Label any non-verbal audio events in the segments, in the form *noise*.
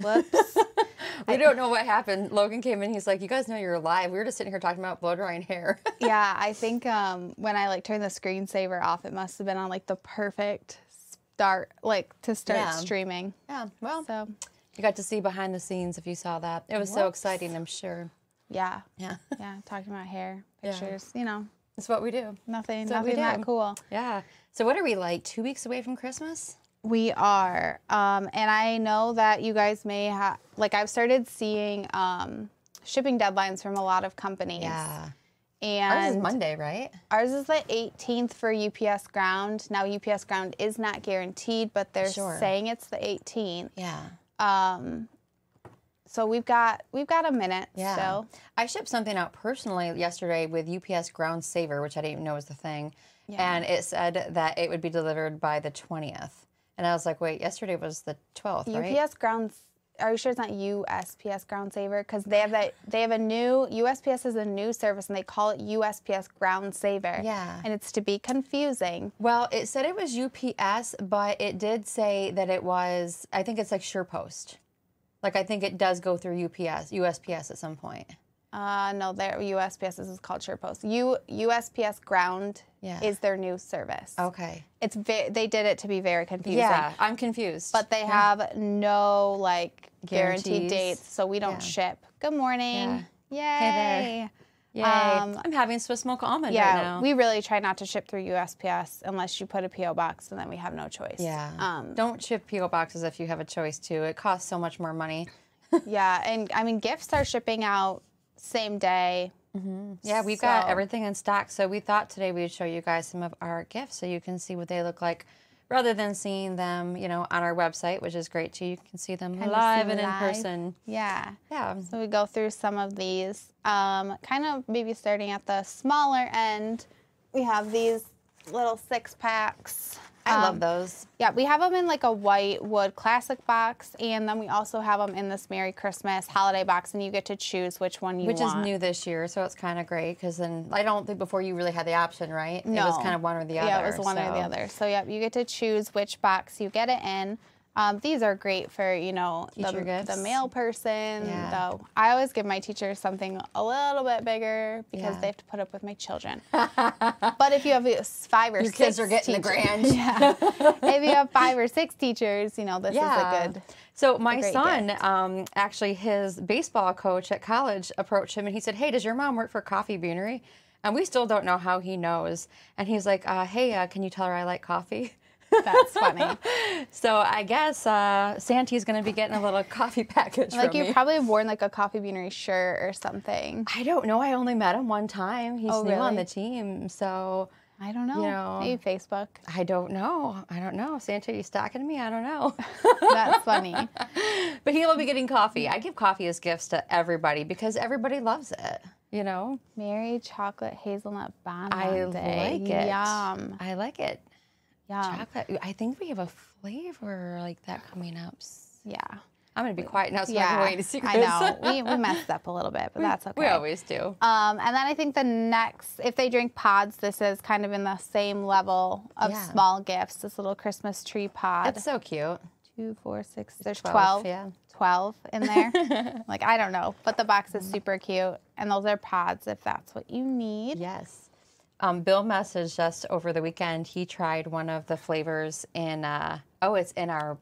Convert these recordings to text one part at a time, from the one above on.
Whoops. *laughs* We don't know what happened. Logan came in. He's like, "You guys know you're alive." We were just sitting here talking about blow drying hair." *laughs* yeah, I think um, when I like turned the screensaver off, it must have been on like the perfect start, like to start Yeah. streaming. yeah. Well, So you got to see behind the scenes if you saw that. It was so exciting. I'm sure. yeah, Yeah. *laughs* yeah, talking about hair Yeah. pictures. You know, It's what we do. nothing, nothing that cool. Yeah. So what are we like? Two weeks away from Christmas? We are, um, and I know that you guys may have. Like, I've started seeing um, shipping deadlines from a lot of companies. Yeah. And Ours is Monday, right? Ours is the 18th for UPS ground. Now UPS ground is not guaranteed, but they're Sure. saying it's the 18th. Yeah. Um, so we've got we've got a minute Yeah. still. I shipped something out personally yesterday with UPS Ground Saver, which I didn't even know was the thing. And it said that it would be delivered by the 20th. And I was like, wait, yesterday was the 12th, right? UPS ground. Are you sure it's not USPS Ground Saver? Because they have that they have a new USPS is a new service and they call it USPS Ground Saver. Yeah. and it's to be confusing. Well, it said it was UPS, but it did say that it was, I think it's like SurePost. Like, I think it does go through UPS, USPS at some point. Uh, no, their USPS is called SurePost. U USPS Ground Yeah. is their new service. Okay. It's ve- they did it to be very confusing. Yeah, I'm confused. But they have no like guaranteed Guarantees. dates, so we don't Yeah. ship. Good morning. Yay. Hey there. Yay. um, I'm having Swiss milk almond Yeah, right now. we really try not to ship through USPS unless you put a PO box, and then we have no choice. yeah. Um, Don't ship PO boxes if you have a choice to. It costs so much more money. *laughs* yeah, and I mean gifts are shipping out same day. Yeah, we've got everything in stock. So we thought today we'd show you guys some of our gifts so you can see what they look like rather than seeing them, you know, on our website, which is great too. You can see them Kind live and in person. Yeah. Yeah. So we go through some of these. Um, kind of maybe starting at the smaller end, we have these little six packs. I love Um, those. Yeah, we have them in like a white wood classic box, and then we also have them in this Merry Christmas holiday box, and you get to choose which one you Which want. is new this year, so it's kind of great because then I don't think before you really had the option, right? No. It was kind of one or the other. Yeah, it was one or the other. So yeah, you get to choose which box you get it in. Um, these are great for you know the, the male person. Yeah. Though I always give my teachers something a little bit bigger because Yeah. they have to put up with my children. *laughs* but if you have five or Your six kids are getting the grand. *laughs* yeah. if you have five or six teachers, you know this is a good. So my son, um, actually, his baseball coach at college approached him and he said, "Hey, does your mom work for Coffee Beanery?" And we still don't know how he knows. And he's like, uh, "Hey, uh, can you tell her I like coffee?" That's funny. *laughs* So I guess uh, Santy's going to be getting a little coffee *laughs* package like you me. probably worn like a coffee beanery shirt or something. I don't know. I only met him one time. He's Oh, new on the team, so I don't know. You know. Maybe Facebook. I don't know. I don't know. Santa, are you stalking me? I don't know. *laughs* That's funny. but he will be getting coffee. I give coffee as gifts to everybody because everybody loves it. You know, Mary chocolate hazelnut bonbon I day. like it. Yum. I like it. Yum. Chocolate. I think we have a flavor like that coming up. Yeah. I'm gonna be quiet now so I can Yeah. wait to see. I know. we, we *laughs* messed up a little bit, but that's okay. We always do. Um, and then I think the next, if they drink pods, this is kind of in the same level of Yeah. small gifts. This little Christmas tree pod. It's so cute. two, four, six. There's 12, 12. yeah. 12 in there. *laughs* like, I don't know. But the box is super cute. And those are pods if that's what you need. Yes. Um, Bill messaged us over the weekend. He tried one of the flavors in, uh, oh, it's in our,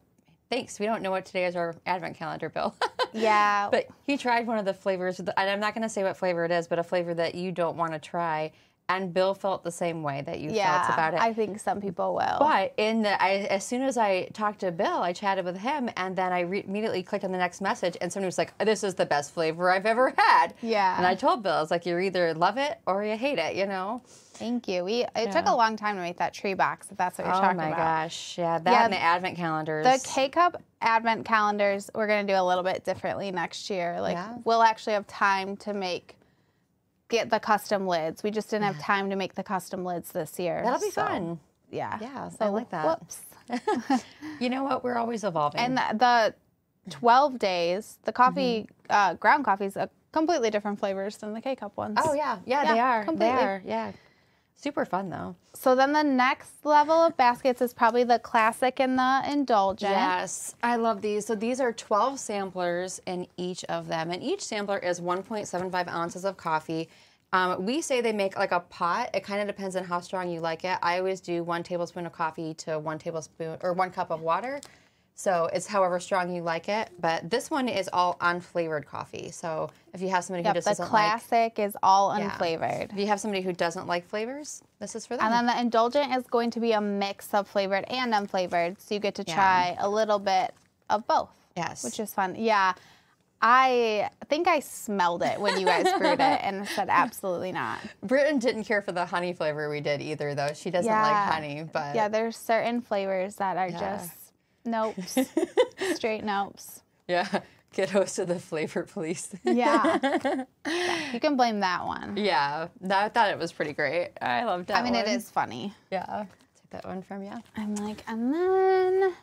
thanks. We don't know what today is our advent calendar, Bill. *laughs* Yeah. but he tried one of the flavors, and I'm not going to say what flavor it is, but a flavor that you don't want to try. And Bill felt the same way that you yeah. felt about it. I think some people will. But in the, I, as soon as I talked to Bill, I chatted with him, and then I re- immediately clicked on the next message, and somebody was like, "This is the best flavor I've ever had." Yeah. And I told Bill, "I was like, you either love it or you hate it," you know. Thank you. We it took a long time to make that tree box, if that's what you're Oh talking about. Oh my gosh, yeah, that Yeah, and the advent calendars. The K Cup advent calendars, we're gonna do a little bit differently next year. Like Yeah. we'll actually have time to make get the custom lids. We just didn't have time to make the custom lids this year. That'll be so, fun. Yeah. Yeah, So I like that. Whoops. *laughs* You know what? We're always evolving. And the, the 12 days, the coffee, Mm-hmm. uh, ground coffee is a completely different flavors than the K Cup ones. oh yeah, yeah, Yeah, they are. completely. They are. Yeah. Super fun though. So then the next level of baskets is probably the classic and the indulgent. Yes, I love these. So these are 12 samplers in each of them, and each sampler is 1.75 ounces of coffee. Um, we say they make like a pot. It kind of depends on how strong you like it. I always do one tablespoon of coffee to one tablespoon or one cup of water. So it's however strong you like it. But this one is all unflavored coffee. So if you have somebody who just the doesn't like, classic is all unflavored. Yeah. if you have somebody who doesn't like flavors, this is for them. And then the indulgent is going to be a mix of flavored and unflavored. So you get to Yeah. try a little bit of both. Yes. Which is fun. Yeah. I think I smelled it when you guys *laughs* brewed it and said absolutely not. Britton didn't care for the honey flavor we did either, though. She doesn't like Yeah. honey, but Yeah, there's certain flavors that are Yeah. just nopes, *laughs* straight nopes. yeah, *laughs* kiddos to the flavor police. Yeah. Yeah, *laughs* You can blame that one. Yeah, no, I thought it was pretty great. I loved that I mean, it one. is funny. Yeah. Take that one from you. I'm like, and then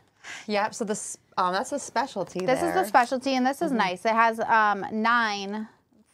Yeah, so this um that's a specialty this is there. the specialty, and this is nice. It has um, nine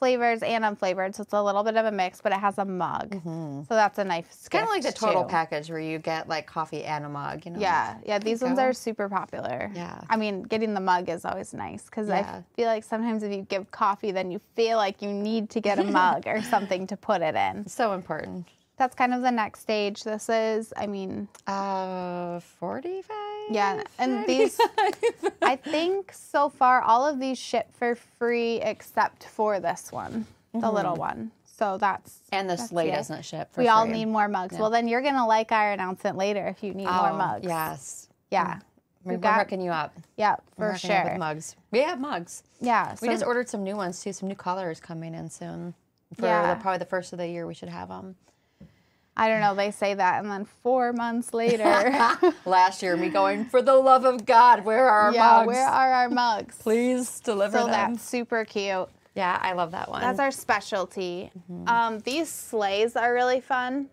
flavors and unflavored, so it's a little bit of a mix, but it has a mug. Mm-hmm. So that's a nice. It's kind of like the total too. package where you get like coffee and a mug, you know. Yeah, yeah. These ones go. are super popular. Yeah. I mean, getting the mug is always nice because Yeah. I feel like sometimes if you give coffee, then you feel like you need to get a *laughs* mug or something to put it in. So important. That's kind of the next stage. This is, I mean, Uh 45? yeah. And these, I *laughs* think so far, all of these ship for free except for this one, the little one. So that's. and the that's slate doesn't ship for We all need more mugs. Well, then you're going to like our announcement later if you need more Oh, mugs. Yes. Yeah. We're, We've got- hooking you up. Yeah, We're for up sure. With mugs. We have mugs. Yeah. We just ordered some new ones too. Some new colors coming in soon. For Yeah. the, probably the first of the year, we should have them. I don't know. They say that, and then four months later, *laughs* Last year, me going for the love of God. Where are our yeah, mugs? where are our mugs? Please deliver So them. that's super cute. Yeah, I love that one. That's our specialty. Mm-hmm. Um, these sleighs are really fun.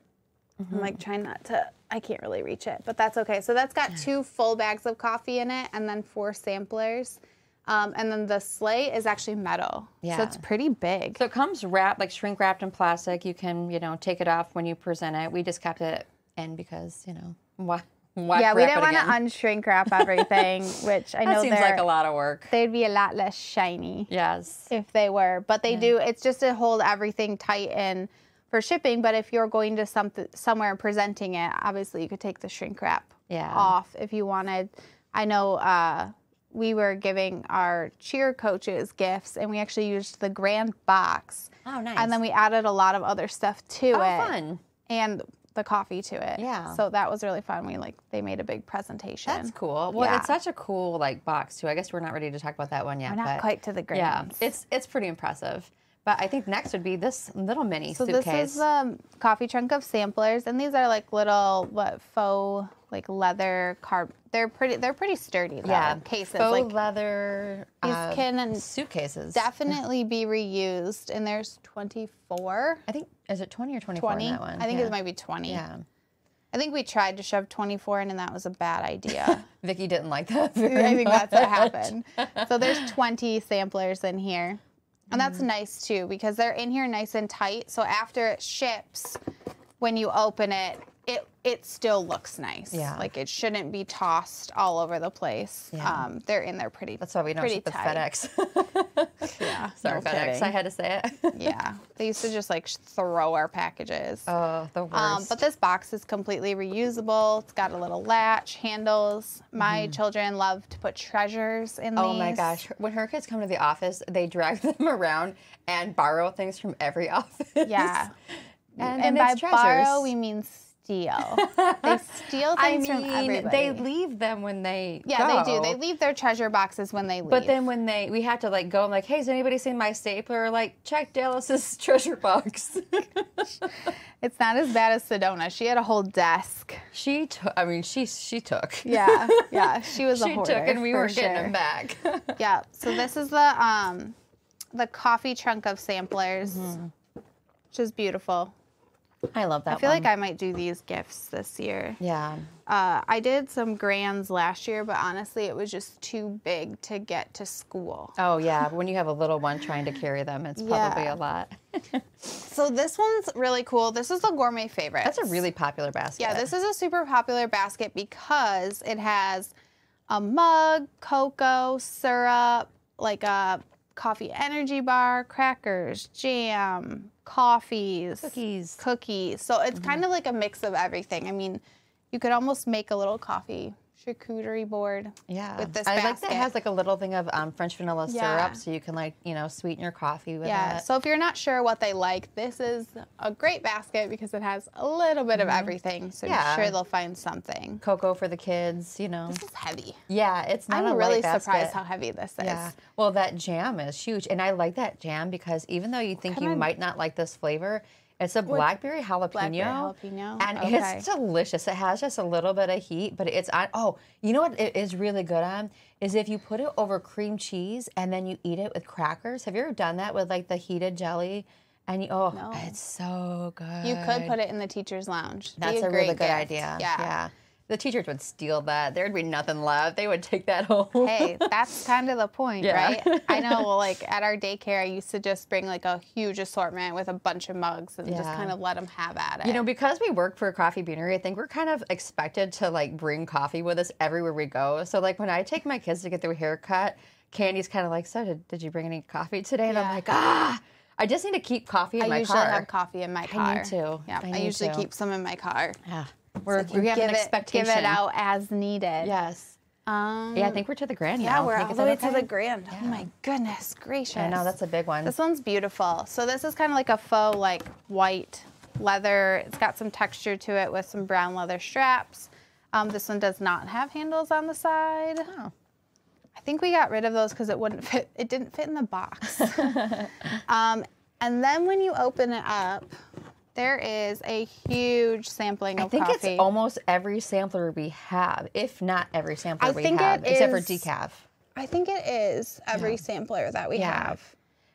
Mm-hmm. I'm like trying not to. I can't really reach it, but that's okay. So that's got two full bags of coffee in it, and then four samplers. Um, and then the sleigh is actually metal, Yeah. so it's pretty big. so it comes wrapped, like shrink wrapped in plastic. You can, you know, take it off when you present it. We just kept it in because, you know, *laughs* why? why yeah, we didn't want to unshrink wrap *laughs* everything, which I That know seems like a lot of work. they'd be a lot less shiny. Yes. if they were, but they do. It's just to hold everything tight in for shipping. But if you're going to some somewhere and presenting it, obviously you could take the shrink wrap Yeah. off if you wanted. I know uh, we were giving our cheer coaches gifts, and we actually used the grand box, Oh, nice. and then we added a lot of other stuff to oh, it, fun. and the coffee to it. Yeah. So that was really fun. We like they made a big presentation. That's cool. Well, Yeah. it's such a cool like box too. I guess we're not ready to talk about that one yet. We're not quite to the grand. Yeah, it's it's pretty impressive. But I think next would be this little mini So suitcase. this is the coffee trunk of samplers, and these are like little what faux like leather carb. They're pretty. They're pretty sturdy though. yeah, cases faux like leather these uh, can suitcases. definitely be reused. And there's 24, I think is it twenty or twenty four 20. in that one? I think yeah. it might be 20. Yeah, I think we tried to shove 24 in, and that was a bad idea. *laughs* Vicky didn't like that. *laughs* I think that's what happened. So there's 20 samplers in here. And that's Mm-hmm. nice too because they're in here nice and tight. So after it ships, when you open it, it it still looks nice. Yeah. Like it shouldn't be tossed all over the place. Yeah. Um, they're in there pretty. That's why we don't ship with. FedEx. *laughs* Yeah. Sorry, no FedEx. kidding. I had to say it. *laughs* yeah. They used to just like throw our packages. oh, the worst. Um, but this box is completely reusable. It's got a little latch, handles. My children love to put treasures in Mm-hmm. Oh my gosh. When her kids come to the office, they drag *laughs* them around and borrow things from every office. Yeah. And, and then by borrow, we mean steal. *laughs* they steal I things from mean, everybody. they leave them when they yeah, they do. They leave their treasure boxes when they leave. But then when they, we had to like go, I'm like, hey, has anybody seen my stapler? Like, check Dallas's *laughs* treasure box. *laughs* it's not as bad as Sedona. She had a whole desk. she took, I mean, she she took. Yeah, yeah. She was a She hoarder. took, and we weren't getting them back. Yeah. So this is the um, the coffee trunk of samplers, Mm-hmm. which is beautiful. I love that I feel one. like I might do these gifts this year. yeah. Uh, I did some grands last year, but honestly, it was just too big to get to school. Oh yeah, when you have a little one trying to carry them, it's probably Yeah. a lot. *laughs* So this one's really cool. This is a gourmet favorite. That's a really popular basket. Yeah, this is a super popular basket because it has a mug, cocoa, syrup, like a coffee energy bar, crackers, jam, coffees, Cookies. cookies. So it's Mm-hmm. kind of like a mix of everything. I mean, you could almost make a little coffee charcuterie board. Yeah, with this I like that it has like a little thing of um, French vanilla Yeah. syrup, so you can like you know sweeten your coffee with Yeah. it. So if you're not sure what they like, this is a great basket because it has a little bit of everything. So Mm-hmm. Yeah. I'm sure they'll find something. Cocoa for the kids, you know. This is heavy. Yeah, it's not a I'm really basket. surprised how heavy this is. Yeah. Well, that jam is huge, and I like that jam because even though you think you might not like this flavor, it's a blackberry jalapeno. Blackberry jalapeno? And Okay. it's delicious. It has just a little bit of heat, but it's on. Oh, you know what it is really good on is if you put it over cream cheese and then you eat it with crackers. Have you ever done that with like the heated jelly? And you, oh, No. it's so good. You could put it in the teacher's lounge. That's a, great really good gift. idea. Yeah. yeah. The teachers would steal that. There'd be nothing left. They would take that *laughs* home. Hey, that's kind of the point, Yeah. right? I know. Well, *laughs* like at our daycare, I used to just bring like a huge assortment with a bunch of mugs and just kind of let them have at it. You know, because we work for a coffee beanery, I think we're kind of expected to like bring coffee with us everywhere we go. So like when I take my kids to get their haircut, Candy's kind of like, "So did, did you bring any coffee today?" And I'm like, "Ah, I just need to keep coffee in I my usually have coffee in my car. need to. Yeah, I I, usually to. keep some in my car. yeah, we're, You we have an it, expectation. Give it out as needed. Yes. Um, Yeah, I think we're to the grand yeah, now. we're all the way to the grand. Oh my goodness gracious! I know that's a big one. This one's beautiful. So this is kind of like a faux like white leather. It's got some texture to it with some brown leather straps. Um, this one does not have handles on the side. Oh. I think we got rid of those because it wouldn't fit. It didn't fit in the box. *laughs* um, and then when you open it up, there is a huge sampling I think coffee. it's almost every sampler we have, if not every sampler I we have, except for decaf. I think it is every sampler that we Yeah. have.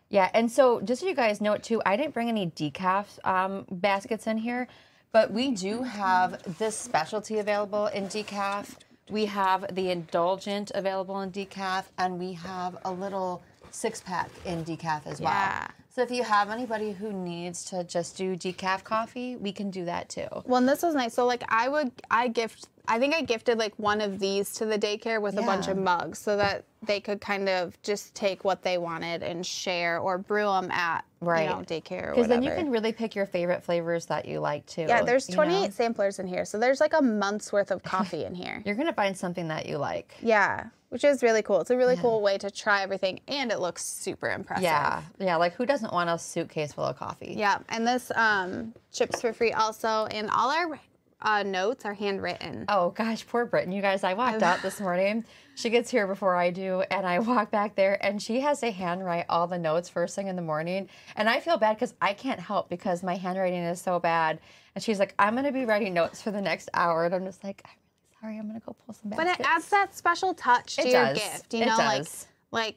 Yeah, and so just so you guys know it too, I didn't bring any decaf um, baskets in here, but we do have this specialty available in decaf. We have the indulgent available in decaf, and we have a little six pack in decaf as well. Yeah. So if you have anybody who needs to just do decaf coffee, we can do that too. Well, and this was nice. So like I would I gift I think I gifted like one of these to the daycare with a bunch of mugs so that they could kind of just take what they wanted and share or brew them at Right. you know daycare Because then you can really pick your favorite flavors that you like too. yeah, there's you know? 28 samplers in here, so there's like a month's worth of coffee in here. *laughs* You're gonna find something that you like. Yeah, which is really cool. It's a really cool way to try everything, and it looks super impressive. Yeah, yeah. Like who doesn't want a suitcase full of coffee? Yeah, and this um, chips for free also, and all our uh, notes are handwritten. Oh gosh, poor Britton. You guys, I walked out this morning. She gets here before I do, and I walk back there, and she has to handwrite all the notes first thing in the morning. And I feel bad because I can't help because my handwriting is so bad. And she's like, "I'm gonna be writing notes for the next hour," and I'm just like, "I'm really sorry. I'm gonna go pull some But it adds that special touch to It your does. gift. You It know, does. like like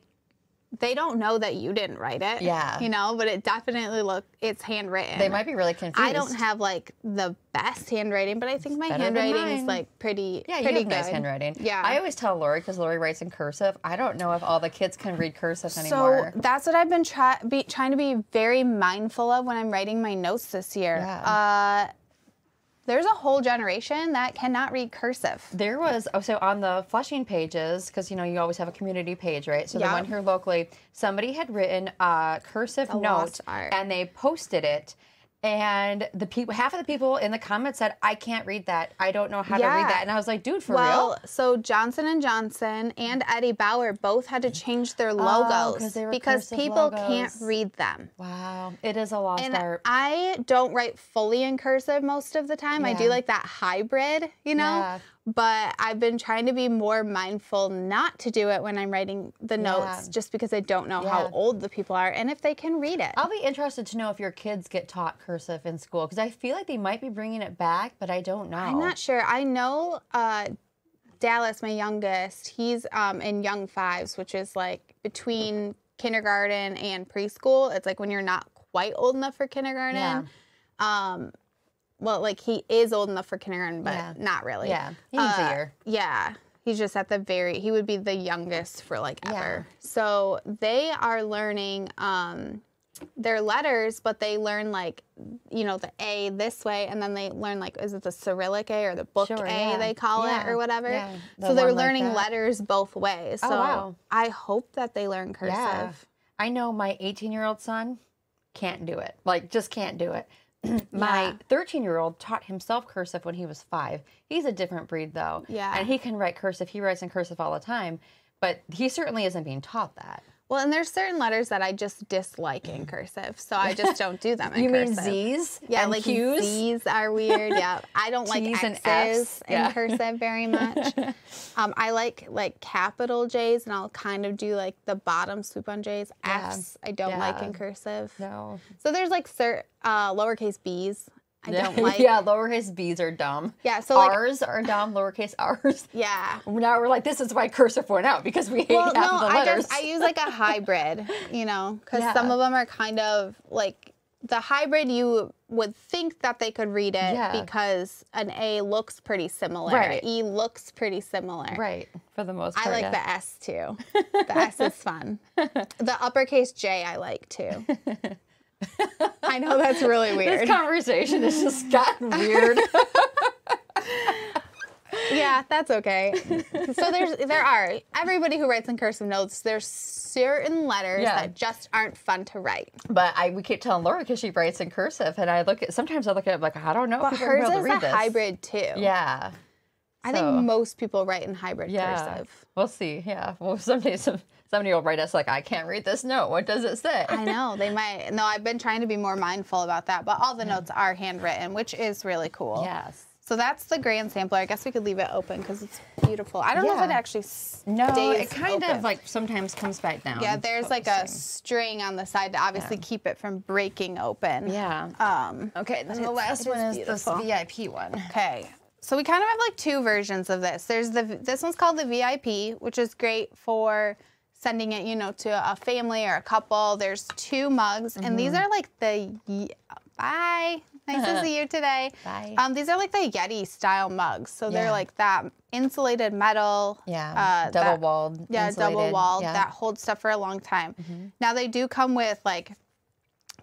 they don't know that you didn't write it. Yeah. You know, but it definitely look it's handwritten. They might be really confused. I don't have like the best handwriting, but I think my better handwriting is like pretty Yeah, you pretty have nice good. handwriting. Yeah. I always tell Lori because Lori writes in cursive. I don't know if all the kids can read cursive anymore. So that's what I've been try- be, trying to be very mindful of when I'm writing my notes this year. Yeah. Uh, there's a whole generation that cannot read cursive. There was oh, so on the Flushing pages because you know you always have a community page, right? So the one here locally, somebody had written a cursive The note and they posted it, and the people, half of the people in the comments said, "I can't read that. I don't know how to read that." And I was like, "Dude, for well, real?" so Johnson and Johnson and Eddie Bauer both had to change their oh, logos Oh, they were because people can't read them. Wow, it is a lost And art. I don't write fully in cursive most of the time. I do like that hybrid, you know? Yeah. But I've been trying to be more mindful not to do it when I'm writing the notes Yeah. just because I don't know Yeah. how old the people are and if they can read it. I'll be interested to know if your kids get taught cursive in school because I feel like they might be bringing it back, but I don't know. I'm not sure. I know uh, Dallas, my youngest, he's um, in young fives, which is like between kindergarten and preschool. It's like when you're not quite old enough for kindergarten. Um, well, like he is old enough for kindergarten, but Yeah. not really. Yeah, he needs a Uh, year. Yeah. He's just at the very he would be the youngest for like ever. Yeah. So they are learning um their letters, but they learn like you know, the A this way and then they learn like is it the Cyrillic A or the book Sure, A yeah. they call it or whatever. yeah, the So they're one like learning letters both ways. Oh, So wow. I hope that they learn cursive. Yeah. I know my 18 year old son can't do it. Like, just can't do it. *clears throat* my Yeah. 13 year old taught himself cursive when he was five. He's a different breed, though. Yeah. And he can write cursive. He writes in cursive all the time, but he certainly isn't being taught that. Well, and there's certain letters that I just dislike in cursive, so I just don't do them *laughs* in you mean. Z's? Yeah, and like Q's? Z's are weird. Yeah, I don't like T's and X's F's. in Yeah. cursive very much. *laughs* um, I like like capital J's, and I'll kind of do like the bottom swoop on J's. Yeah. F's I don't like in cursive. No. So there's like cert, uh, lowercase B's. I *laughs* don't like. yeah, lowercase b's are dumb. Yeah, so, like- R's are dumb, lowercase r's. *laughs* Yeah. Now we're like, this is why cursive went out because we hate Well, no, the I letters. just I use like a *laughs* hybrid, you know, because some of them are kind of like the hybrid. You would think that they could read it Yeah. because an A looks pretty similar. Right. E looks pretty similar. right, for the most part. I like yeah. the S too. The S is fun. The uppercase J I like too. I know that's really *laughs* weird. This conversation has just gotten weird. *laughs* yeah, that's okay. So there's there are everybody who writes in cursive notes. there's certain letters Yeah. that just aren't fun to write. but I we keep telling Laura because she writes in cursive, and I look at sometimes I look at it like I don't know. But if hers is to a read this. hybrid too. Yeah. I so- think most people write in hybrid Yeah. cursive. We'll see. Yeah. Well, someday some, somebody will write us like, I can't read this note. What does it say? I know they might. No, I've been trying to be more mindful about that. But all the notes are handwritten, which is really cool. Yes. So that's the grand sampler. I guess we could leave it open because it's beautiful. I don't know if it actually No, it kind open. of like sometimes comes back down. Yeah, there's like a string on the side to obviously Yeah. keep it from breaking open. Yeah. Um, Okay, then the last one is is this. VIP one. Okay. So we kind of have like two versions of this. There's the this one's called the VIP, which is great for sending it, you know, to a family or a couple. There's two mugs, and these Mm-hmm. are like the Ye- bye. Nice to *laughs* see you today. Bye. Um, these are like the Yeti style mugs, so they're like that insulated metal. Yeah. uh, double walled. Yeah, double walled Yeah. Mm-hmm. that holds stuff for a long time. Now they do come with like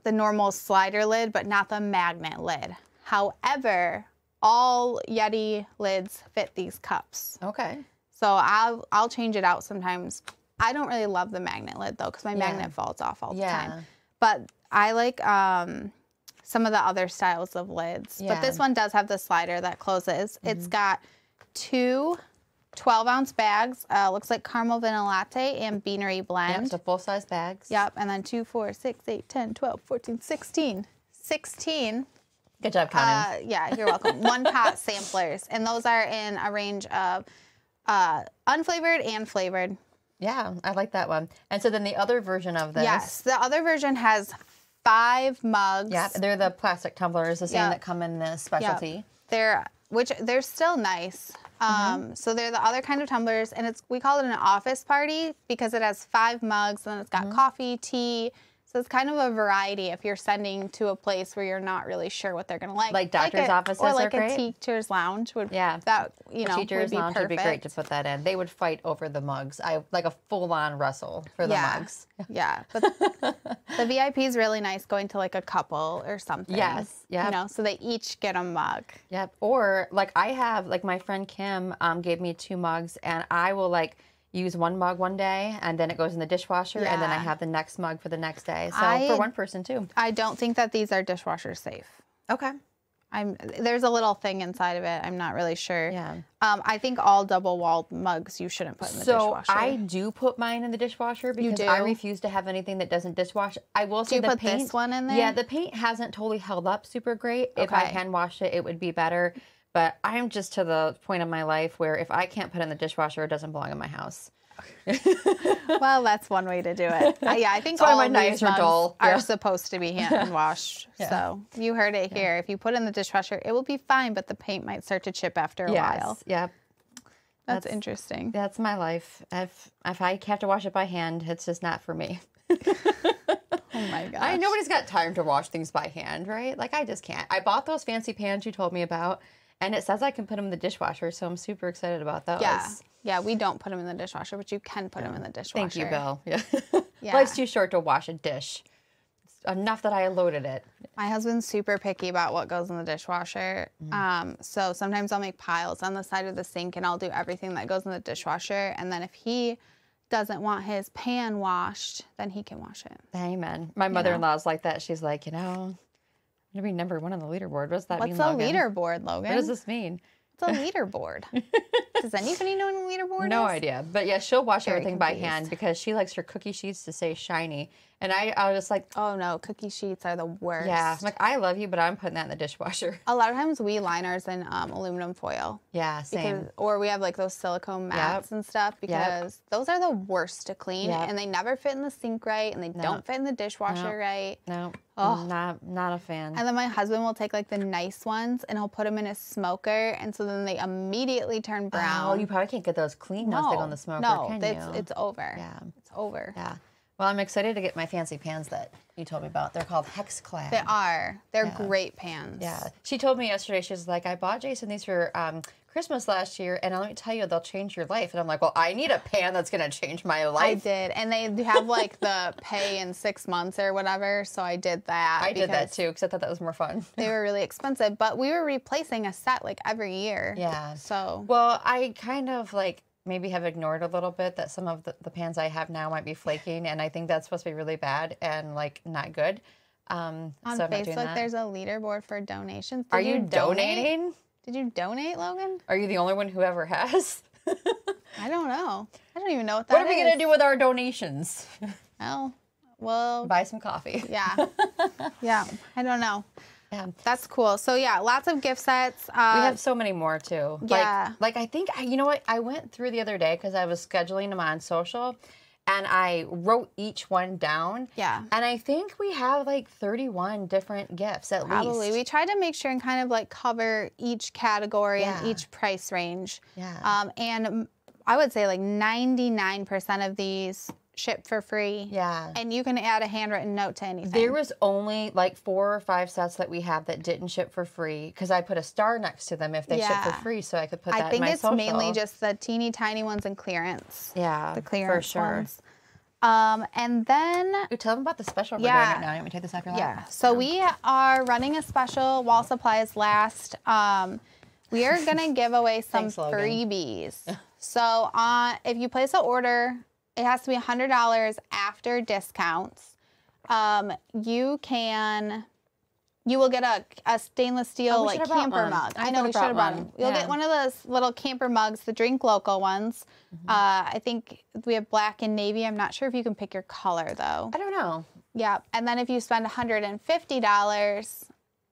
the normal slider lid, but not the magnet lid. However, all Yeti lids fit these cups. Okay. So I'll I'll change it out sometimes. I don't really love the magnet lid though, because my Yeah. magnet falls off all the Yeah. time. But I like um, some of the other styles of lids. But Yeah. Mm-hmm. this one does have the slider that closes. It's got two 12 ounce bags. Uh, looks like caramel vanilla latte and beanery Yep, blend. so full size bags. Yep. And then 2, 4, 6, 8, 10, 12, 14, 16. 16. Good job counting. Uh, yeah, you're welcome. *laughs* One pot samplers. And those are in a range of uh, unflavored and flavored. Yeah, I like that one. And so then the other version of this. Yes. The other version has five mugs. Yeah, they're the plastic tumblers, the same Yep. that come in this Yep. specialty. They're which they're still nice. Um, So they're the other kind of tumblers, and it's we call it an office party because it has five mugs, and it's got coffee, tea. So it's kind of a variety if you're sending to a place where you're not really sure what they're gonna like. Like doctor's a- offices or like great. a teacher's lounge would. Yeah. That you know would Teachers be lounge perfect. would be great to put that in. They would fight over the mugs. I like a full on wrestle for the yeah. mugs. *laughs* Yeah, but the VIP is really nice going to like a couple or something. Yes, yeah. You know, so they each get a mug. Yep. Or like I have like my friend Kim um, gave me two mugs and I will like use one mug one day and then it goes in the dishwasher and then I have the next mug for the next day. So I- for one person too. I don't think that these are dishwasher safe. Okay. I'm there's a little thing inside of it. I'm not really sure. Yeah. Um, I think all double walled mugs you shouldn't put in the So dishwasher. I do put mine in the dishwasher because I do? refuse to have anything that doesn't dishwash. I will say you the put paint. this one in there? Yeah, the paint hasn't totally held up super great. If I Okay. hand wash it, it would be better. But I'm just to the point in my life where if I can't put in the dishwasher, it doesn't belong in my house. *laughs* well, that's one way to do it. Uh, *laughs* yeah, I think all my of knives are dull. are Yeah. supposed to be hand *laughs* washed. So you heard it here. If you put in the dishwasher, it will be fine, but the paint might start to chip after a while. Yep. That's, That's- interesting. That's my life. If if I have to wash it by hand, it's just not for me. Oh my god! I nobody's got time to wash things by hand, right? Like I just can't. I bought those fancy pans you told me about, and it says I can put them in the dishwasher, so I'm super excited about those. Yeah. Yeah, we don't put them in the dishwasher, but you can put them in the dishwasher. Thank you, Bill. *laughs* Yeah. Yeah. Life's too short to wash a dish. It's enough that I loaded it. My husband's super picky about what goes in the dishwasher. Mm. Um, so sometimes I'll make piles on the side of the sink and I'll do everything that goes in the dishwasher. And then if he doesn't want his pan washed, then he can wash it. Amen. My mother-in-law's like that. She's like, you know, Gonna be number one on the leaderboard. What does that What's mean? the Logan? leaderboard, Logan? What does this mean? It's a leaderboard? *laughs* Does anybody know what a leaderboard No is? idea. But yeah, she'll wash Very everything by hand because she likes her cookie sheets to stay shiny. And I, I was just like, Oh no, cookie sheets are the worst. yeah, I'm like I love you, but I'm putting that in the dishwasher. a lot of times we line ours in um, aluminum foil. Yeah, same. Because, or we have like those silicone mats and stuff because those are the worst to clean Yep. and they never fit in the sink right and they don't fit in the dishwasher No. right. no, Oh. not not a fan. And then my husband will take like the nice ones and he'll put them in his smoker and so then they immediately turn brown. Oh, you probably can't get those clean once they go in the smoker, no, it's it's over. Yeah. It's over. yeah. Well, I'm excited to get my fancy pans that you told me about. They're called Hexclad. They are. They're Yeah. great pans. Yeah. She told me yesterday, she was like, I bought Jason these for um, Christmas last year, and let me tell you, they'll change your life. And I'm like, well, I need a pan that's going to change my life. I did. And they have like the pay in six months or whatever. So I did that. I did that too because I thought that was more fun. They were really expensive, but we were replacing a set like every year. Yeah. So Well, I kind of like maybe have ignored a little bit that some of the, the pans I have now might be flaking, and I think that's supposed to be really bad and like not good. Um, on so I'm not doing Facebook, there's a leaderboard for donations. Did Are you, donate? donating? Did you donate, Logan? Are you the only one who ever has? *laughs* I don't know. I don't even know what that what are we is. gonna do with our donations? Oh, well, Buy some coffee. yeah, *laughs* yeah. I don't know. Yeah. That's cool. So yeah, lots of gift sets. Uh, We have so many more too. yeah. Like, like I think I- you know what I went through the other day because I was scheduling them on social, and I wrote each one down. Yeah. And I think we have like 31 different gifts at Probably. least. We tried to make sure and kind of like cover each category and each price range. Yeah. Um, and I would say like 99% of these ship for free. yeah. And you can add a handwritten note to anything. There was only like four or five sets that we have that didn't ship for free because I put a star next to them if they ship for free, so I could put that I think in my it's social. mainly just the teeny tiny ones in clearance. yeah, The clearance for sure. ones. Um, and then Ooh, tell them about the special we're Yeah. doing right now. You want me to take this after that? Yeah. So we are running a special while supplies last. Um, we are gonna *laughs* give away some Thanks, freebies. so uh, if you place an order, it has to be hundred dollars after discounts. Um, you can. You will get a, a stainless steel Oh, like camper mug. I I know we should have brought brought one. them. You'll Yeah. Mm-hmm. get one of those little camper mugs, the drink local ones. Uh, I think we have black and navy. I'm not sure if you can pick your color though. I don't know. Yeah, and then if you spend $150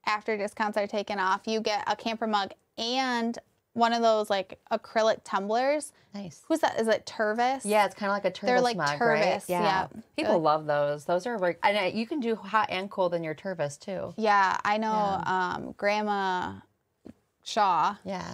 after discounts are taken off, you get a camper mug and one of those like acrylic tumblers. Nice. Who's that? Is it Tervis? Yeah, it's kind of like a Tervis They're like mug, right? Tervis, yeah. People They're love those. Those are like, and uh, you can do hot and cold in your Tervis too. Yeah, I know um, Grandma Shaw. Yeah.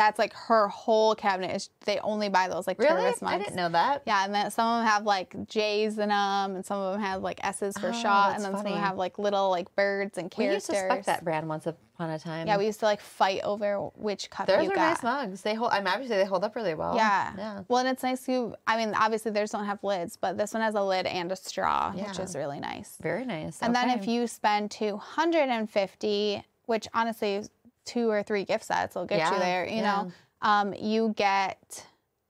That's like her whole cabinet is they only buy those like Really? Tervis mugs. I didn't know that. Yeah, and then some of them have like J's in them, and some of them have like S's for Oh, Shaw, and then some of them have like little like birds and characters. We used to spec that brand once upon a time. Yeah, we used to like fight over which cup Those you are got. nice mugs. They hold. I mean, obviously they hold up really well. Yeah. Yeah. Well, and it's nice to. I mean, obviously theirs don't have lids, but this one has a lid and a straw, which is really nice. Very nice. And then if you spend two hundred and fifty, which honestly, two or three gift sets will get Yeah, you there. You yeah. know, um, you get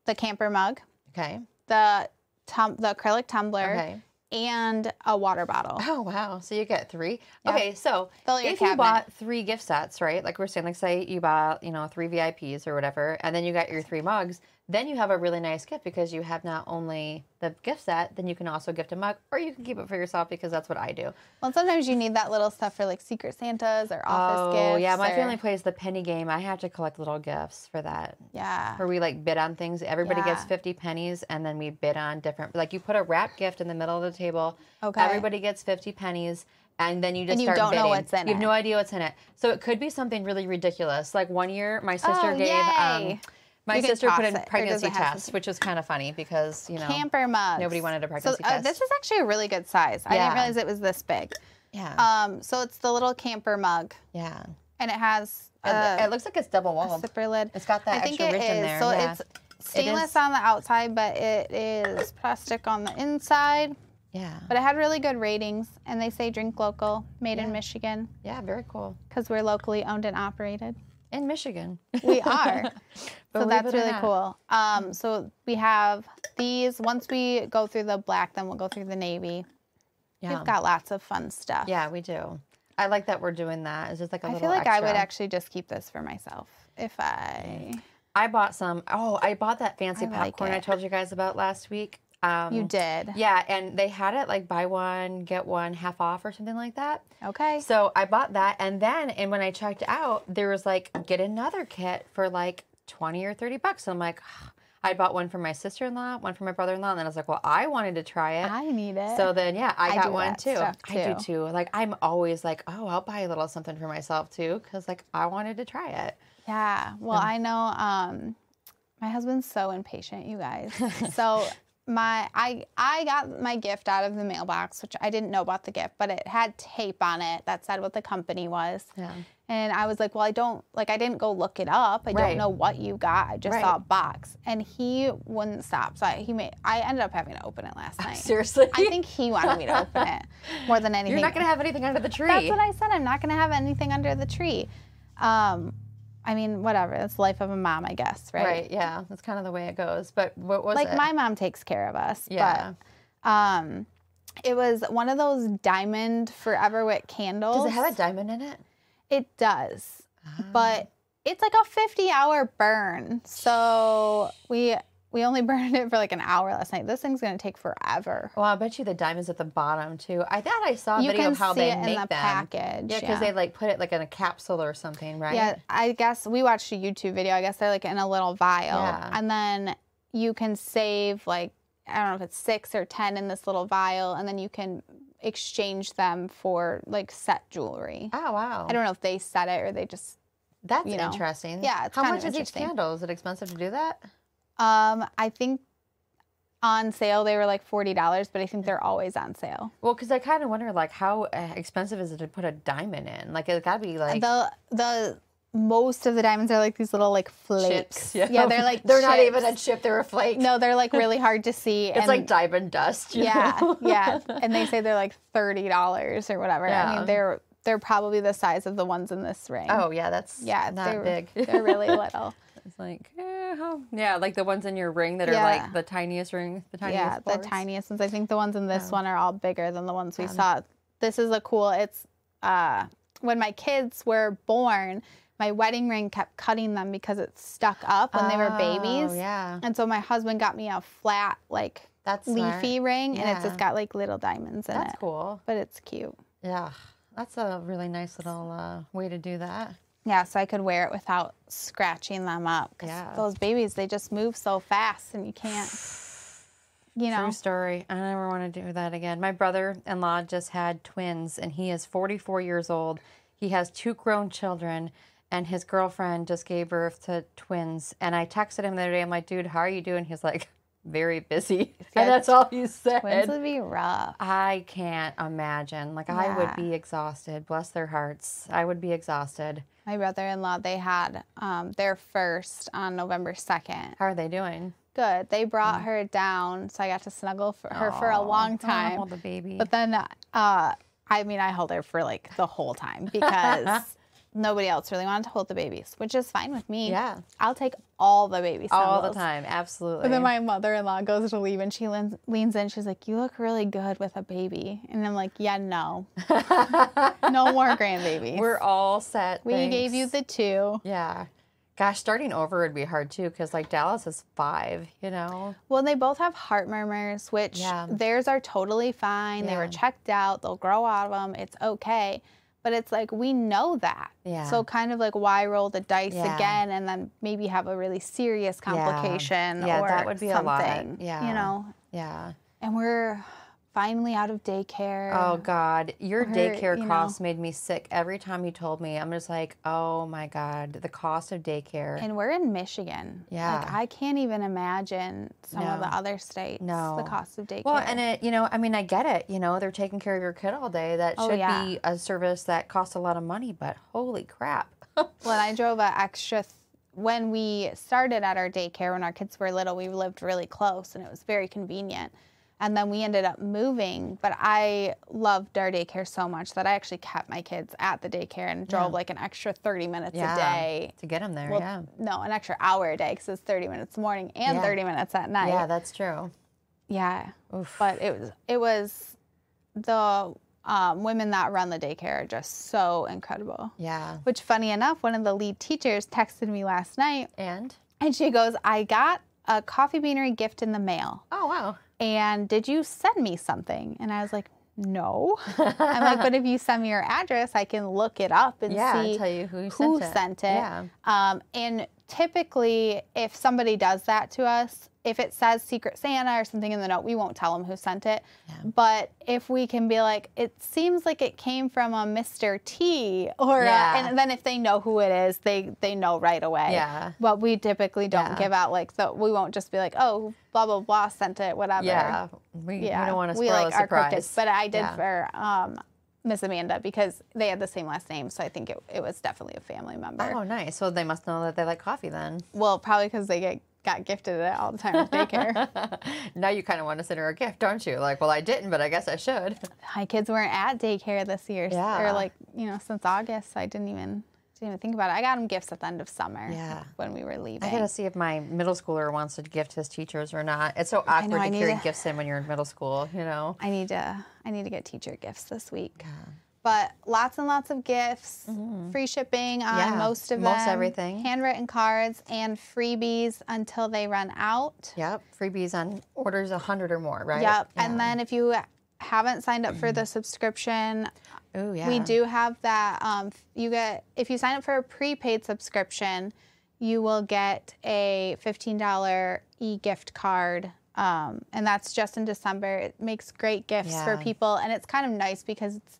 the camper mug, Okay. the tum- the acrylic tumbler, Okay. and a water bottle. Oh wow! So you get three. Yeah. Okay, so if you bought three gift sets, right? Like we're saying, like say you bought, you know, three VIPs or whatever, and then you got your three mugs. Then you have a really nice gift because you have not only the gift set, then you can also gift a mug, or you can keep it for yourself because that's what I do. Well, sometimes you need that little stuff for like Secret Santas or office gifts. oh gifts. yeah, my or- family plays the penny game. I have to collect little gifts for that. Yeah. Where we like bid on things. Everybody gets 50 pennies and then we bid on different like you put a wrap gift in the middle of the table. Okay. Everybody gets 50 pennies and then you just And you start don't know what's in it. You have no idea what's in it. So it could be something really ridiculous. Like one year my sister Oh, gave um yay. My sister put in it, pregnancy it to tests, which was kind of funny because you know. camper mugs. nobody wanted a pregnancy so, uh, test. this is actually a really good size. I didn't realize it was this big. Yeah. Um, so it's the little camper mug, yeah. and it has It, a, it looks like it's double walled. zipper lid. It's got that I think extra it ridge in there. So yeah. it's stainless is. on the outside, but it is plastic on the inside. yeah. But it had really good ratings, and they say drink local, made Yeah. in Michigan, Yeah, very cool. because we're locally owned and operated. In Michigan. We are. *laughs* so that's really not. cool. Um, so we have these. Once we go through the black, then we'll go through the navy. Yeah. We've got lots of fun stuff. Yeah, we do. I like that we're doing that. It's just like a I little feel like I would actually just keep this for myself if I. I bought some. Oh, I bought that fancy I like popcorn I told you guys about last week. Um, You did. Yeah, and they had it like buy one get one half off or something like that. Okay. So I bought that, and then and when I checked out, there was like get another kit for like twenty or thirty bucks. And I'm like, I bought one for my sister in law, one for my brother in law, and then I was like, well, I wanted to try it. I need it. So then, yeah, I, I got one that too. I do too. too. Like I'm always like, oh, I'll buy a little something for myself too, because like I wanted to try it. Yeah. Well, I know um my husband's so impatient, you guys. *laughs* so my I I got my gift out of the mailbox, which I didn't know about the gift, but it had tape on it that said what the company was. Yeah. And I was like, well, I don't like I didn't go look it up. I Right. don't know what you got. I just Right. saw a box. And he wouldn't stop. So I, he made I ended up having to open it last *laughs* night. Seriously, I think he wanted me to open it more than *laughs* anything. you're not gonna have anything under the tree. That's what I said. I'm not going to have anything under the tree. Um, I mean, whatever. That's the life of a mom, I guess, right? right? Yeah, that's kind of the way it goes. But what was it? Like it? my mom takes care of us. Yeah. But um, it was one of those diamond Forever Wick candles. Does it have a diamond in it? It does, Ah. but it's like a 50 hour burn. So we we only *laughs* burned it for like an hour last night. This thing's going to take forever. Well, I bet you the diamonds at the bottom too. I thought I saw a You video of how see they it in make the them. package. Yeah, because they like put it like in a capsule or something, right? Yeah, I guess we watched a YouTube video. I guess they're like in a little vial. Yeah. And then you can save like I don't know if it's 6 or 10 in this little vial and then you can exchange them for like set jewelry. Oh wow. I don't know if they set it or they just That's you know. interesting. Yeah, it's How much is each candle? Is it expensive to do that? Um I think on sale they were like $40, but I think they're always on sale. Well, because I kind of wonder, like, how uh, expensive is it to put a diamond in? Like, it's got to be like the the most of the diamonds are like these little like flakes. chips. Yeah, they're like *laughs* they're not even a chip; they're a flake. No, they're like really hard to see. *laughs* it's like diamond dust. yeah, know? *laughs* yeah, and they say they're like thirty dollars or whatever. I Yeah. mean, they're they're probably the size of the ones in this ring. Oh yeah, that's yeah, not they're big. they're really little. It's like eh, how- yeah, like the ones in your ring that are like the tiniest ring, the tiniest. yeah, the tiniest ones. I think the ones in this Yeah. one are all bigger than the ones we Yeah. saw. This is a cool. It's uh, when my kids were born. My wedding ring kept cutting them because it stuck up when they were babies. Oh, yeah, And so my husband got me a flat, like that's smart. leafy ring, and it's just got like little diamonds in That's it. That's cool. But it's cute. Yeah, that's a really nice little uh, way to do that. Yeah, so I could wear it without scratching them up. 'cause Yeah. those babies, they just move so fast, and you can't, you know. True story. I never want to do that again. My brother-in-law just had twins, and he is 44 years old. He has two grown children, and his girlfriend just gave birth to twins. And I texted him the other day. I'm like, dude, how are you doing? He's like, *laughs* very busy. Yeah, and that's all he said. Twins would be rough. I can't imagine. Like, I would be exhausted. Bless their hearts. I would be exhausted. My brother-in-law, they had um, their first on November second. How are they doing? Good. They brought her down, so I got to snuggle for her for a Mm. Long time. Hold the baby. But then, uh, I mean, I held her for like the whole time *laughs* because nobody else really wanted to hold the babies, which is fine with me. Yeah. I'll take all the baby all the time. Absolutely. And then my mother-in-law goes to leave, and she leans, leans in. She's like, "You look really good with a baby," and I'm like, "Yeah, no, *laughs* no more grandbabies. We're all set. we gave you the two. Yeah. Gosh, starting over would be hard too because like Dallas is five, you know? Well, they both have heart murmurs, which Yeah. theirs are totally fine. They were checked out. They'll grow out of them. It's okay. But it's like we know that. Yeah. So kind of like why roll the dice Yeah. again and then maybe have a really serious complication Yeah, or that would be a lot. something. Yeah. You know. Yeah. And we're finally out of daycare. Oh God, your daycare you know. costs made me sick every time you told me. I'm just like, oh my God, the cost of daycare. And we're in Michigan. Yeah. Like I can't even imagine some of the other states. No. The cost of daycare. well, and it, you know, I mean, I get it. You know, they're taking care of your kid all day. That Oh, should yeah. be a service that costs a lot of money. But holy crap! *laughs* when I drove an extra, th- when we started at our daycare when our kids were little, we lived really close and it was very convenient. And then we ended up moving, but I loved our daycare so much that I actually kept my kids at the daycare and drove Yeah. like an extra 30 minutes yeah, a day. to get them there. Well, yeah, No, an extra hour a day because it's 30 minutes morning and Yeah. 30 minutes at night. yeah, that's true. Yeah. Oof. But it was it was the um, women that run the daycare are just so incredible. yeah, Which funny enough, one of the lead teachers texted me last night and and she goes, I got a coffee beanery gift in the mail. oh wow, And did you send me something? And I was like, No. *laughs* I'm like, but if you send me your address, I can look it up and yeah, see tell you who, who sent it. sent it. Yeah, Um, and typically, if somebody does that to us, if it says Secret Santa or something in the note, we won't tell them who sent it. But if we can be like, it seems like it came from a Mr. T, or Yeah. uh, and then if they know who it is, they they know right away. Yeah. But we typically don't Yeah. give out like the. We won't just be like, oh, blah blah blah sent it, whatever. yeah. We, Yeah. we don't want to we spoil like a surprise. but I did Yeah. for um, Miss Amanda because they had the same last name, so I think it, it was definitely a family member. Oh, nice. So they must know that they like coffee then. Well, probably because they get got gifted it all the time with daycare. *laughs* now you kind of want to send her a gift, don't you? Like, well, I didn't, but I guess I should. My kids weren't at daycare this year, Yeah. or like you know since August. So I didn't even didn't even think about it. I got them gifts at the end of summer. Yeah. when we were leaving. I gotta see if my middle schooler wants to gift his teachers or not. It's so awkward know, to carry to- gifts in when you're in middle school, you know? I need to I need to get teacher gifts this week. But lots and lots of gifts, free shipping on Mm-hmm. Yeah, most of most them, everything. handwritten cards, and freebies until they run out. Yep. Freebies on orders a hundred or more, right? Yep. And then if you haven't signed up for the subscription, oh yeah, we do have that. Um, you get if you sign up for a prepaid subscription, you will get a fifteen dollar e gift card. Um, and that's just in December. It makes great gifts for people, and it's kind of nice because it's,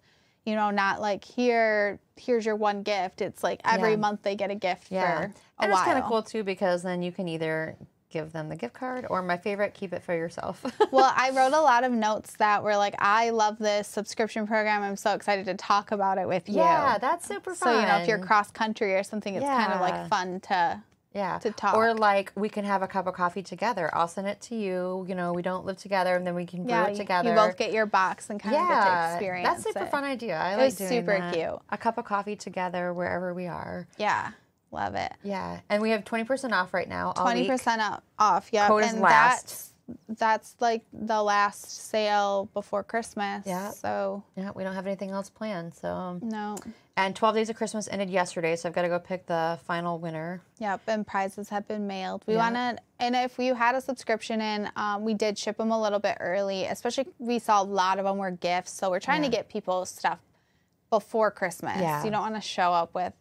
you know, not like here, here's your one gift. It's like every Yeah. month they get a gift Yeah, for a and while. it's kind of cool too because then you can either give them the gift card or my favorite, keep it for yourself. *laughs* well, I wrote a lot of notes that were like, I love this subscription program. I'm so excited to talk about it with you. yeah, that's super fun So, you know, if you're cross country or something, it's kind of like fun to. Yeah, to talk. or like we can have a cup of coffee together. I'll send it to you. You know, we don't live together, and then we can brew Yeah, it together. you both get your box and kind of yeah, experience that's super it. fun idea. I It like doing super that. cute. A cup of coffee together wherever we are. Yeah, love it. Yeah, and we have twenty percent off right now. all Twenty week. percent off. Yeah, Code is and last. That's like the last sale before Christmas. Yeah. So Yeah, we don't have anything else planned. So, no. and twelve days of Christmas ended yesterday, so I've got to go pick the final winner. Yep, and prizes have been mailed. We Yeah. want to, and if you had a subscription in, um, we did ship them a little bit early. Especially, we saw a lot of them were gifts, so we're trying to get people stuff before Christmas. Yeah. You don't want to show up with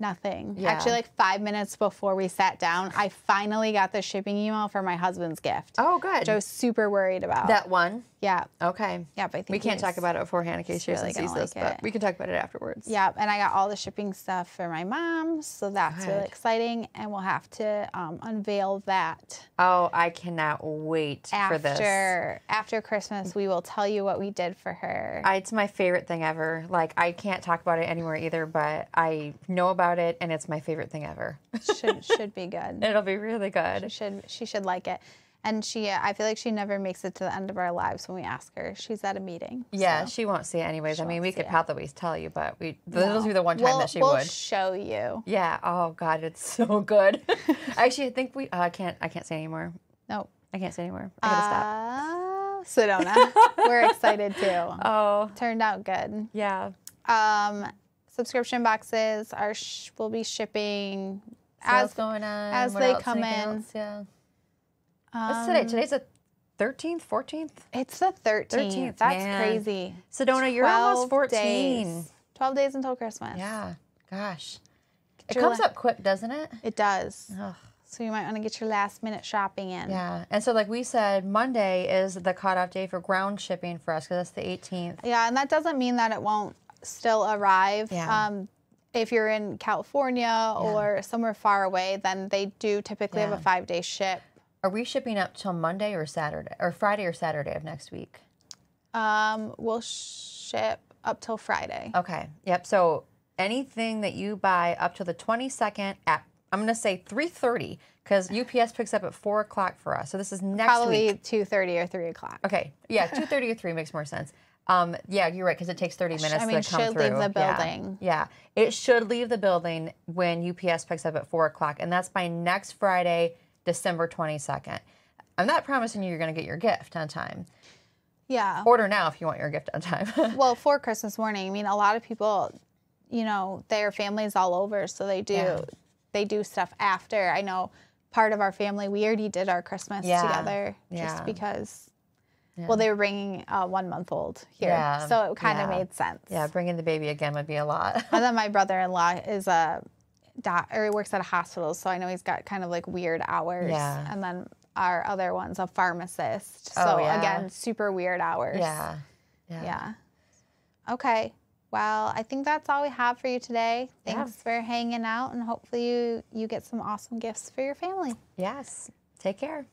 nothing. Yeah. Actually, like five minutes before we sat down, I finally got the shipping email for my husband's gift. Oh, good. Which I was super worried about. that one. yeah, Okay. yeah, but I think We can't talk about it beforehand in case Jason really sees this, but we can talk about it afterwards. Yeah, and I got all the shipping stuff for my mom, so that's really exciting. And we'll have to um, unveil that Oh, I cannot wait for this. after after Christmas. We will tell you what we did for her. I, it's my favorite thing ever. Like I can't talk about it anywhere either, but I know about it and it's my favorite thing ever. *laughs* should should be good. It'll be really She good. should she should like it. And she, I feel like she never makes it to the end of our lives when we ask her. She's at a meeting. Yeah, so. she won't see it anyways. I mean, we could it. probably tell you, but we this will be the one time we'll, that she we'll would. show you. yeah. Oh God, it's so *laughs* good. Actually, I think we. Uh, I can't. I can't say anymore. Nope. I can't say anymore. I gotta stop. Uh, Sedona. *laughs* We're excited too. Oh Turned out good. yeah. Um, subscription boxes are sh- will be shipping Sales as going on as they come in. else? Yeah. Um, What's today? Today's the thirteenth, fourteenth. It's the 13th. 13th, That's man. crazy. Sedona, you're almost fourteen. Days. 12 days until Christmas. Yeah. Gosh. It your comes up quick, doesn't it? It does. Ugh, So you might want to get your last minute shopping in. Yeah. And so, like we said, Monday is the cutoff day for ground shipping for us because that's the 18th. Yeah, and that doesn't mean that it won't still arrive. Yeah. Um, if you're in California or somewhere far away, then they do typically have a five day ship. Are we shipping up till Monday or Saturday or Friday or Saturday of next week? Um, we'll ship up till Friday. Okay. Yep. So anything that you buy up to the 22nd at I'm gonna say 3:30 because UPS picks up at four o'clock for us. So this is next Probably week. two thirty or three o'clock. Okay. Yeah, 2:30 or 3 makes more sense. Um, yeah, you're right because it takes 30 minutes I mean, to come should through. leave the building. Yeah. it should leave the building when UPS picks up at four o'clock, and that's by next Friday, December 22nd. I'm not promising you you're going to get your gift on time. Yeah. Order now if you want your gift on time. *laughs* well, for Christmas morning, I mean, a lot of people, you know, their families all over, so they do Yeah. they do stuff after. I know part of our family, we already did our Christmas Yeah. together Yeah. just because. Well, they were bringing a one month old here, Yeah. so it kind of Yeah. made sense. yeah, bringing the baby again would be a lot. And then *laughs* my brother in law is a doc, or he works at a hospital, so I know he's got kind of like weird hours. Yeah. And then our other one's a pharmacist, so Oh, yeah. again, super weird hours. yeah. Yeah. Yeah. Okay. Well, I think that's all we have for you today. Yeah. Thanks for hanging out, and hopefully you you get some awesome gifts for your family. Yes. Take care.